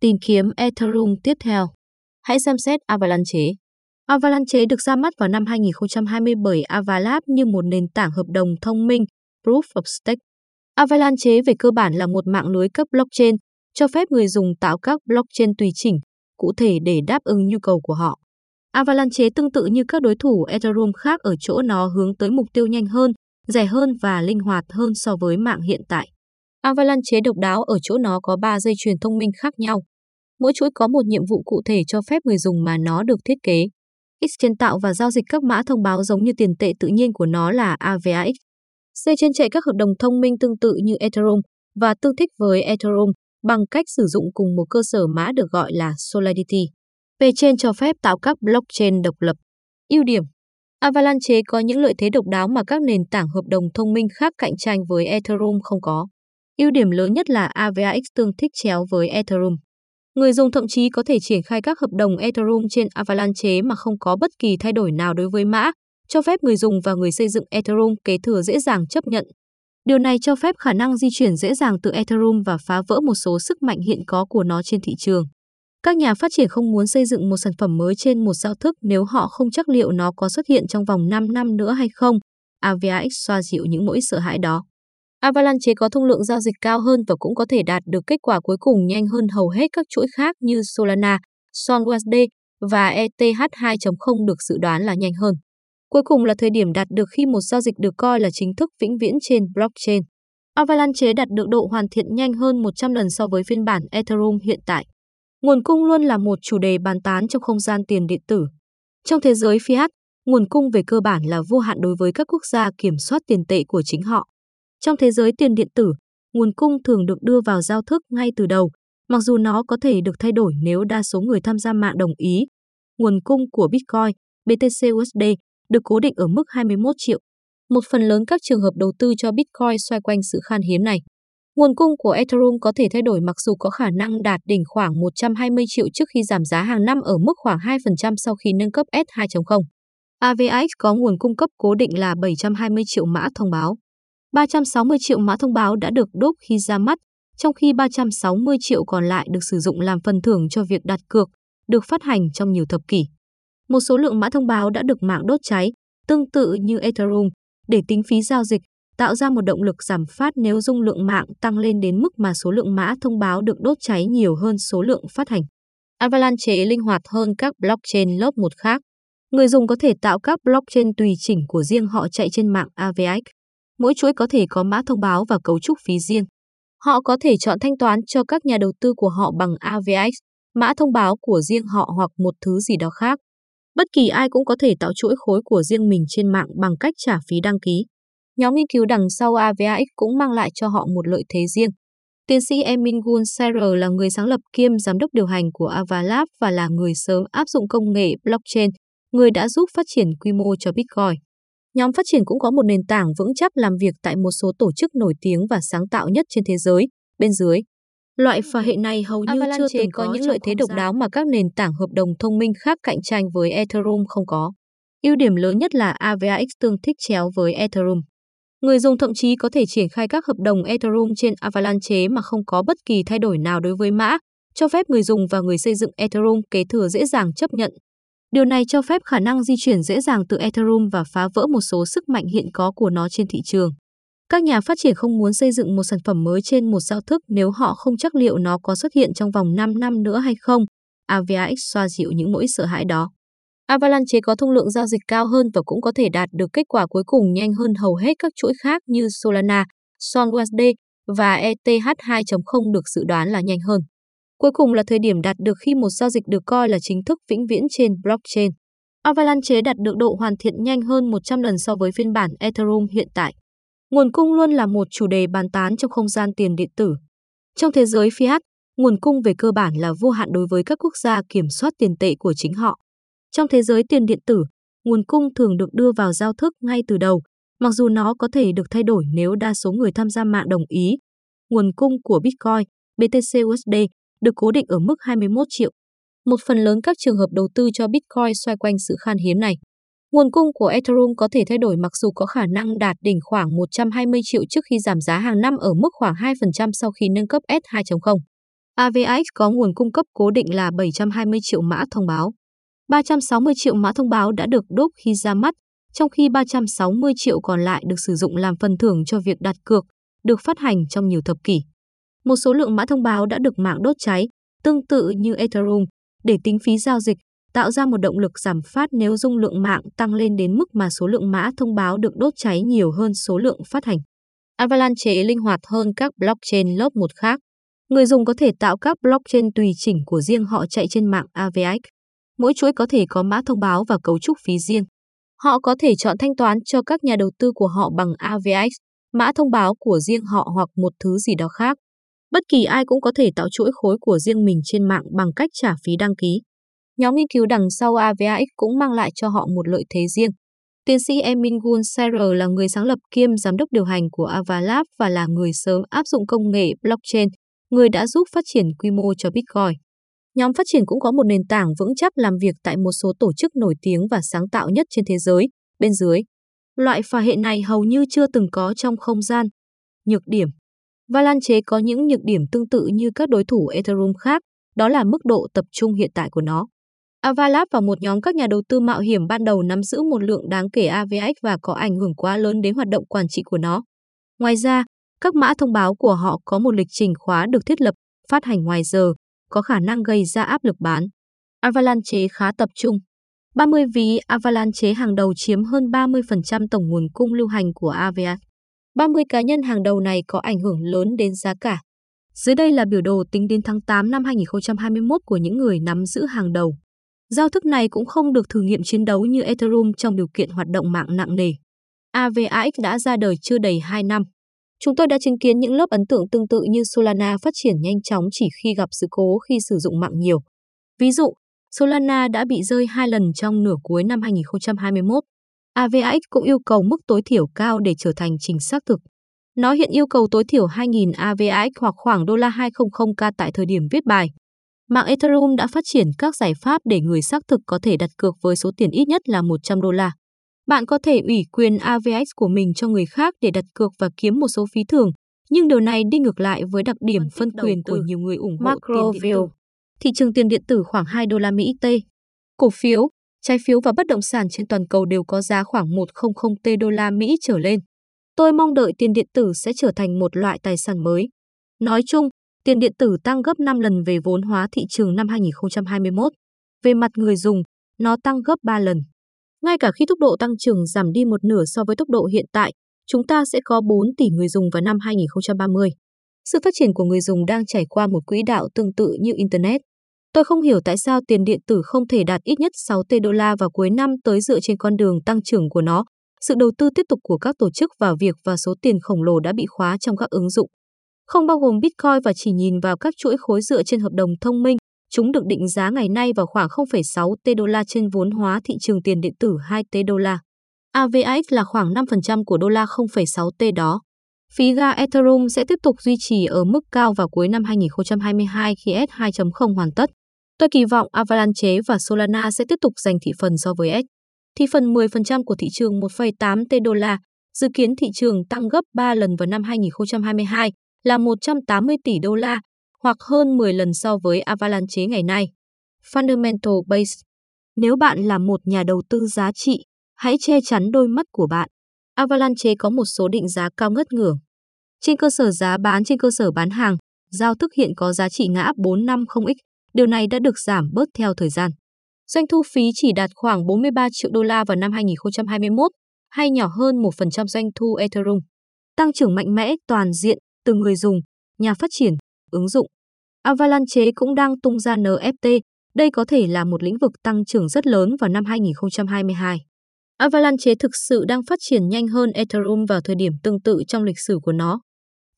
Tìm kiếm Ethereum tiếp theo. Hãy xem xét Avalanche. Avalanche được ra mắt vào năm 2020 bởi Avalab như một nền tảng hợp đồng thông minh Proof of Stake. Avalanche về cơ bản là một mạng lưới cấp blockchain, cho phép người dùng tạo các blockchain tùy chỉnh, cụ thể để đáp ứng nhu cầu của họ. Avalanche tương tự như các đối thủ Ethereum khác ở chỗ nó hướng tới mục tiêu nhanh hơn, rẻ hơn và linh hoạt hơn so với mạng hiện tại. Avalanche độc đáo ở chỗ nó có 3 dây chuyền thông minh khác nhau. Mỗi chuỗi có một nhiệm vụ cụ thể cho phép người dùng mà nó được thiết kế. Exchange tạo và giao dịch các mã thông báo giống như tiền tệ tự nhiên của nó là AVAX. C trên chạy các hợp đồng thông minh tương tự như Ethereum và tương thích với Ethereum bằng cách sử dụng cùng một cơ sở mã được gọi là Solidity. P-Chain cho phép tạo các blockchain độc lập. Ưu điểm Avalanche có những lợi thế độc đáo mà các nền tảng hợp đồng thông minh khác cạnh tranh với Ethereum không có. Ưu điểm lớn nhất là AVAX tương thích chéo với Ethereum. Người dùng thậm chí có thể triển khai các hợp đồng Ethereum trên Avalanche mà không có bất kỳ thay đổi nào đối với mã, cho phép người dùng và người xây dựng Ethereum kế thừa dễ dàng chấp nhận. Điều này cho phép khả năng di chuyển dễ dàng từ Ethereum và phá vỡ một số sức mạnh hiện có của nó trên thị trường. Các nhà phát triển không muốn xây dựng một sản phẩm mới trên một giao thức nếu họ không chắc liệu nó có xuất hiện trong vòng 5 năm nữa hay không. AVAX xoa dịu những nỗi sợ hãi đó. Avalanche có thông lượng giao dịch cao hơn và cũng có thể đạt được kết quả cuối cùng nhanh hơn hầu hết các chuỗi khác như Solana, SonUSD và ETH 2.0 được dự đoán là nhanh hơn. Cuối cùng là thời điểm đạt được khi một giao dịch được coi là chính thức vĩnh viễn trên blockchain. Avalanche đạt được độ hoàn thiện nhanh hơn 100 lần so với phiên bản Ethereum hiện tại. Nguồn cung luôn là một chủ đề bàn tán trong không gian tiền điện tử. Trong thế giới fiat, nguồn cung về cơ bản là vô hạn đối với các quốc gia kiểm soát tiền tệ của chính họ. Trong thế giới tiền điện tử, nguồn cung thường được đưa vào giao thức ngay từ đầu, mặc dù nó có thể được thay đổi nếu đa số người tham gia mạng đồng ý. Nguồn cung của Bitcoin, BTC USD được cố định ở mức 21 triệu. Một phần lớn các trường hợp đầu tư cho Bitcoin xoay quanh sự khan hiếm này. Nguồn cung của Ethereum có thể thay đổi mặc dù có khả năng đạt đỉnh khoảng 120 triệu trước khi giảm giá hàng năm ở mức khoảng 2% sau khi nâng cấp S2.0. AVAX có nguồn cung cấp cố định là 720 triệu mã thông báo. 360 triệu mã thông báo đã được đốt khi ra mắt, trong khi 360 triệu còn lại được sử dụng làm phần thưởng cho việc đặt cược, được phát hành trong nhiều thập kỷ. Một số lượng mã thông báo đã được mạng đốt cháy, tương tự như Ethereum, để tính phí giao dịch, tạo ra một động lực giảm phát nếu dung lượng mạng tăng lên đến mức mà số lượng mã thông báo được đốt cháy nhiều hơn số lượng phát hành. Avalanche linh hoạt hơn các blockchain lớp một khác. Người dùng có thể tạo các blockchain tùy chỉnh của riêng họ chạy trên mạng AVX. Mỗi chuỗi có thể có mã thông báo và cấu trúc phí riêng. Họ có thể chọn thanh toán cho các nhà đầu tư của họ bằng AVX, mã thông báo của riêng họ hoặc một thứ gì đó khác. Bất kỳ ai cũng có thể tạo chuỗi khối của riêng mình trên mạng bằng cách trả phí đăng ký. Nhóm nghiên cứu đằng sau AVX cũng mang lại cho họ một lợi thế riêng. Tiến sĩ Emin Gunserer là người sáng lập kiêm giám đốc điều hành của Avalab và là người sớm áp dụng công nghệ blockchain, người đã giúp phát triển quy mô cho Bitcoin. Nhóm phát triển cũng có một nền tảng vững chắc làm việc tại một số tổ chức nổi tiếng và sáng tạo nhất trên thế giới. Bên dưới, loại phá hệ này hầu như Avalanche chưa từng có, có những lợi thế độc đáo mà các nền tảng hợp đồng thông minh khác cạnh tranh với Ethereum không có. Ưu điểm lớn nhất là AVAX tương thích chéo với Ethereum. Người dùng thậm chí có thể triển khai các hợp đồng Ethereum trên Avalanche mà không có bất kỳ thay đổi nào đối với mã, cho phép người dùng và người xây dựng Ethereum kế thừa dễ dàng chấp nhận. Điều này cho phép khả năng di chuyển dễ dàng từ Ethereum và phá vỡ một số sức mạnh hiện có của nó trên thị trường. Các nhà phát triển không muốn xây dựng một sản phẩm mới trên một giao thức nếu họ không chắc liệu nó có xuất hiện trong vòng 5 năm nữa hay không. AVAX xoa dịu những nỗi sợ hãi đó. Avalanche có thông lượng giao dịch cao hơn và cũng có thể đạt được kết quả cuối cùng nhanh hơn hầu hết các chuỗi khác như Solana, SonUSD và ETH 2.0 được dự đoán là nhanh hơn. Cuối cùng là thời điểm đạt được khi một giao dịch được coi là chính thức vĩnh viễn trên blockchain. Avalanche đạt được độ hoàn thiện nhanh hơn 100 lần so với phiên bản Ethereum hiện tại. Nguồn cung luôn là một chủ đề bàn tán trong không gian tiền điện tử. Trong thế giới fiat, nguồn cung về cơ bản là vô hạn đối với các quốc gia kiểm soát tiền tệ của chính họ. Trong thế giới tiền điện tử, nguồn cung thường được đưa vào giao thức ngay từ đầu, mặc dù nó có thể được thay đổi nếu đa số người tham gia mạng đồng ý. Nguồn cung của Bitcoin, BTC USD được cố định ở mức 21 triệu. Một phần lớn các trường hợp đầu tư cho Bitcoin xoay quanh sự khan hiếm này. Nguồn cung của Ethereum có thể thay đổi mặc dù có khả năng đạt đỉnh khoảng 120 triệu trước khi giảm giá hàng năm ở mức khoảng 2% sau khi nâng cấp S2.0. AVX có nguồn cung cấp cố định là 720 triệu mã thông báo. 360 triệu mã thông báo đã được đốt khi ra mắt, trong khi 360 triệu còn lại được sử dụng làm phần thưởng cho việc đặt cược, được phát hành trong nhiều thập kỷ. Một số lượng mã thông báo đã được mạng đốt cháy, tương tự như Ethereum, để tính phí giao dịch, tạo ra một động lực giảm phát nếu dung lượng mạng tăng lên đến mức mà số lượng mã thông báo được đốt cháy nhiều hơn số lượng phát hành. Avalanche linh hoạt hơn các blockchain lớp 1 khác. Người dùng có thể tạo các blockchain tùy chỉnh của riêng họ chạy trên mạng AVX. Mỗi chuỗi có thể có mã thông báo và cấu trúc phí riêng. Họ có thể chọn thanh toán cho các nhà đầu tư của họ bằng AVX, mã thông báo của riêng họ hoặc một thứ gì đó khác. Bất kỳ ai cũng có thể tạo chuỗi khối của riêng mình trên mạng bằng cách trả phí đăng ký. Nhóm nghiên cứu đằng sau AVAX cũng mang lại cho họ một lợi thế riêng. Tiến sĩ Emin Gunserer là người sáng lập kiêm giám đốc điều hành của Avalab và là người sớm áp dụng công nghệ blockchain, người đã giúp phát triển quy mô cho Bitcoin. Nhóm phát triển cũng có một nền tảng vững chắc làm việc tại một số tổ chức nổi tiếng và sáng tạo nhất trên thế giới. Bên dưới, loại phà hệ này hầu như chưa từng có trong không gian. Nhược điểm Valanche có những nhược điểm tương tự như các đối thủ Ethereum khác, đó là mức độ tập trung hiện tại của nó. Avalab và một nhóm các nhà đầu tư mạo hiểm ban đầu nắm giữ một lượng đáng kể AVX và có ảnh hưởng quá lớn đến hoạt động quản trị của nó. Ngoài ra, các mã thông báo của họ có một lịch trình khóa được thiết lập, phát hành ngoài giờ, có khả năng gây ra áp lực bán. Avalanche khá tập trung. 30 ví Avalanche hàng đầu chiếm hơn 30% tổng nguồn cung lưu hành của AVX. 30 cá nhân hàng đầu này có ảnh hưởng lớn đến giá cả. Dưới đây là biểu đồ tính đến tháng 8 năm 2021 của những người nắm giữ hàng đầu. Giao thức này cũng không được thử nghiệm chiến đấu như Ethereum trong điều kiện hoạt động mạng nặng nề. AVAX đã ra đời chưa đầy 2 năm. Chúng tôi đã chứng kiến những lớp ấn tượng tương tự như Solana phát triển nhanh chóng chỉ khi gặp sự cố khi sử dụng mạng nhiều. Ví dụ, Solana đã bị rơi hai lần trong nửa cuối năm 2021. AVAX cũng yêu cầu mức tối thiểu cao để trở thành trình xác thực. Nó hiện yêu cầu tối thiểu 2.000 AVAX hoặc khoảng đô la 200k tại thời điểm viết bài. Mạng Ethereum đã phát triển các giải pháp để người xác thực có thể đặt cược với số tiền ít nhất là 100 đô la. Bạn có thể ủy quyền AVX của mình cho người khác để đặt cược và kiếm một số phí thưởng, nhưng điều này đi ngược lại với đặc điểm phân quyền của nhiều người ủng hộ tiền điện tử. Thị trường tiền điện tử khoảng 2 đô la Mỹ T. Cổ phiếu, trái phiếu và bất động sản trên toàn cầu đều có giá khoảng 100 tỷ đô la Mỹ trở lên. Tôi mong đợi tiền điện tử sẽ trở thành một loại tài sản mới. Nói chung, tiền điện tử tăng gấp 5 lần về vốn hóa thị trường năm 2021. Về mặt người dùng, nó tăng gấp 3 lần. Ngay cả khi tốc độ tăng trưởng giảm đi một nửa so với tốc độ hiện tại, chúng ta sẽ có 4 tỷ người dùng vào năm 2030. Sự phát triển của người dùng đang trải qua một quỹ đạo tương tự như Internet. Tôi không hiểu tại sao tiền điện tử không thể đạt ít nhất 6 tỷ đô la vào cuối năm tới dựa trên con đường tăng trưởng của nó. Sự đầu tư tiếp tục của các tổ chức vào việc và số tiền khổng lồ đã bị khóa trong các ứng dụng. Không bao gồm Bitcoin và chỉ nhìn vào các chuỗi khối dựa trên hợp đồng thông minh, chúng được định giá ngày nay vào khoảng 0,6 t đô la trên vốn hóa thị trường tiền điện tử 2 t đô la. AVX là khoảng 5% của đô la 0,6 t đó. Phí ga Ethereum sẽ tiếp tục duy trì ở mức cao vào cuối năm 2022 khi S2.0 hoàn tất. Tôi kỳ vọng Avalanche và Solana sẽ tiếp tục giành thị phần so với X. Thị phần 10% của thị trường 1,8 tỷ đô la, dự kiến thị trường tăng gấp 3 lần vào năm 2022 là 180 tỷ đô la, hoặc hơn 10 lần so với Avalanche ngày nay. Fundamental Base Nếu bạn là một nhà đầu tư giá trị, hãy che chắn đôi mắt của bạn. Avalanche có một số định giá cao ngất ngưỡng. Trên cơ sở giá bán trên cơ sở bán hàng, giao thức hiện có giá trị ngã 450x, điều này đã được giảm bớt theo thời gian. Doanh thu phí chỉ đạt khoảng 43 triệu đô la vào năm 2021, hay nhỏ hơn 1% doanh thu Ethereum. Tăng trưởng mạnh mẽ toàn diện từ người dùng, nhà phát triển, ứng dụng. Avalanche cũng đang tung ra NFT, đây có thể là một lĩnh vực tăng trưởng rất lớn vào năm 2022. Avalanche thực sự đang phát triển nhanh hơn Ethereum vào thời điểm tương tự trong lịch sử của nó.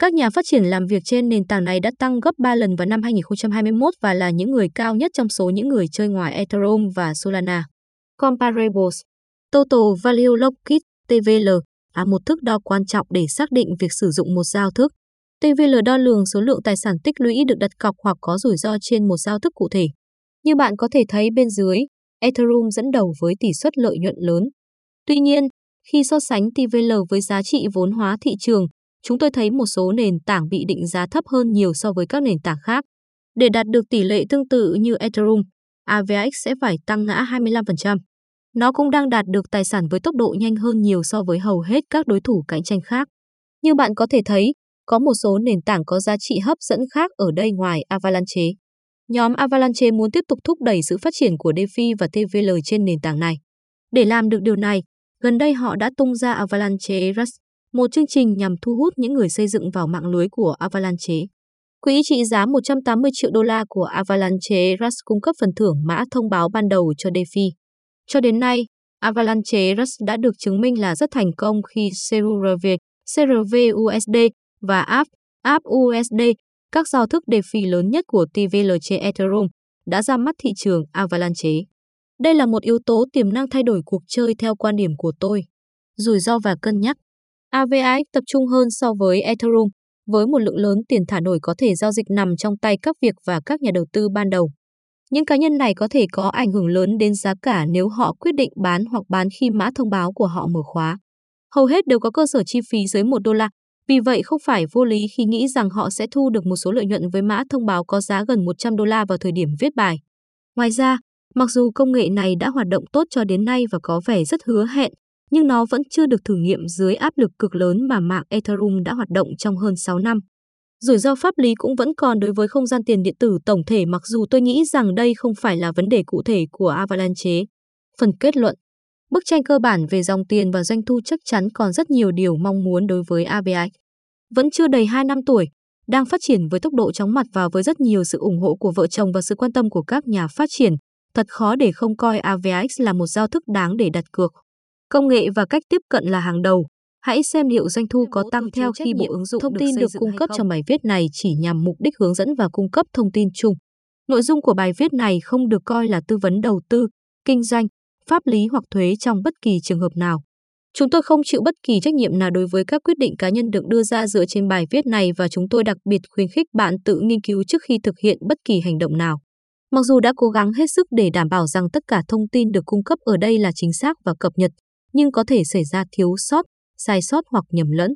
Các nhà phát triển làm việc trên nền tảng này đã tăng gấp 3 lần vào năm 2021 và là những người cao nhất trong số những người chơi ngoài Ethereum và Solana. Comparables Total Value Locked TVL là một thước đo quan trọng để xác định việc sử dụng một giao thức. TVL đo lường số lượng tài sản tích lũy được đặt cọc hoặc có rủi ro trên một giao thức cụ thể. Như bạn có thể thấy bên dưới, Ethereum dẫn đầu với tỷ suất lợi nhuận lớn. Tuy nhiên, khi so sánh TVL với giá trị vốn hóa thị trường, chúng tôi thấy một số nền tảng bị định giá thấp hơn nhiều so với các nền tảng khác. Để đạt được tỷ lệ tương tự như Ethereum, AVX sẽ phải tăng ngã 25%. Nó cũng đang đạt được tài sản với tốc độ nhanh hơn nhiều so với hầu hết các đối thủ cạnh tranh khác. Như bạn có thể thấy, có một số nền tảng có giá trị hấp dẫn khác ở đây ngoài Avalanche. Nhóm Avalanche muốn tiếp tục thúc đẩy sự phát triển của DeFi và TVL trên nền tảng này. Để làm được điều này, gần đây họ đã tung ra Avalanche Rust, một chương trình nhằm thu hút những người xây dựng vào mạng lưới của Avalanche. Quỹ trị giá 180 triệu đô la của Avalanche Rust cung cấp phần thưởng mã thông báo ban đầu cho DeFi. Cho đến nay, Avalanche Rust đã được chứng minh là rất thành công khi CRV, CRV-USD và APP, APP USD, các giao thức DeFi lớn nhất của TVL trên Ethereum, đã ra mắt thị trường Avalanche. Đây là một yếu tố tiềm năng thay đổi cuộc chơi theo quan điểm của tôi. Rủi ro và cân nhắc. AVAX tập trung hơn so với Ethereum, với một lượng lớn tiền thả nổi có thể giao dịch nằm trong tay các việc và các nhà đầu tư ban đầu. Những cá nhân này có thể có ảnh hưởng lớn đến giá cả nếu họ quyết định bán hoặc bán khi mã thông báo của họ mở khóa. Hầu hết đều có cơ sở chi phí dưới 1 đô la, vì vậy không phải vô lý khi nghĩ rằng họ sẽ thu được một số lợi nhuận với mã thông báo có giá gần 100 đô la vào thời điểm viết bài. Ngoài ra, mặc dù công nghệ này đã hoạt động tốt cho đến nay và có vẻ rất hứa hẹn, nhưng nó vẫn chưa được thử nghiệm dưới áp lực cực lớn mà mạng Ethereum đã hoạt động trong hơn 6 năm. Rủi ro pháp lý cũng vẫn còn đối với không gian tiền điện tử tổng thể mặc dù tôi nghĩ rằng đây không phải là vấn đề cụ thể của Avalanche. Phần kết luận Bức tranh cơ bản về dòng tiền và doanh thu chắc chắn còn rất nhiều điều mong muốn đối với AVX. Vẫn chưa đầy 2 năm tuổi, đang phát triển với tốc độ chóng mặt và với rất nhiều sự ủng hộ của vợ chồng và sự quan tâm của các nhà phát triển, thật khó để không coi AVX là một giao thức đáng để đặt cược. Công nghệ và cách tiếp cận là hàng đầu. Hãy xem liệu doanh thu có tăng theo khi bộ ứng dụng thông tin được cung cấp trong bài viết này chỉ nhằm mục đích hướng dẫn và cung cấp thông tin chung. Nội dung của bài viết này không được coi là tư vấn đầu tư, kinh doanh, pháp lý hoặc thuế trong bất kỳ trường hợp nào. Chúng tôi không chịu bất kỳ trách nhiệm nào đối với các quyết định cá nhân được đưa ra dựa trên bài viết này và chúng tôi đặc biệt khuyến khích bạn tự nghiên cứu trước khi thực hiện bất kỳ hành động nào. Mặc dù đã cố gắng hết sức để đảm bảo rằng tất cả thông tin được cung cấp ở đây là chính xác và cập nhật, nhưng có thể xảy ra thiếu sót, sai sót hoặc nhầm lẫn.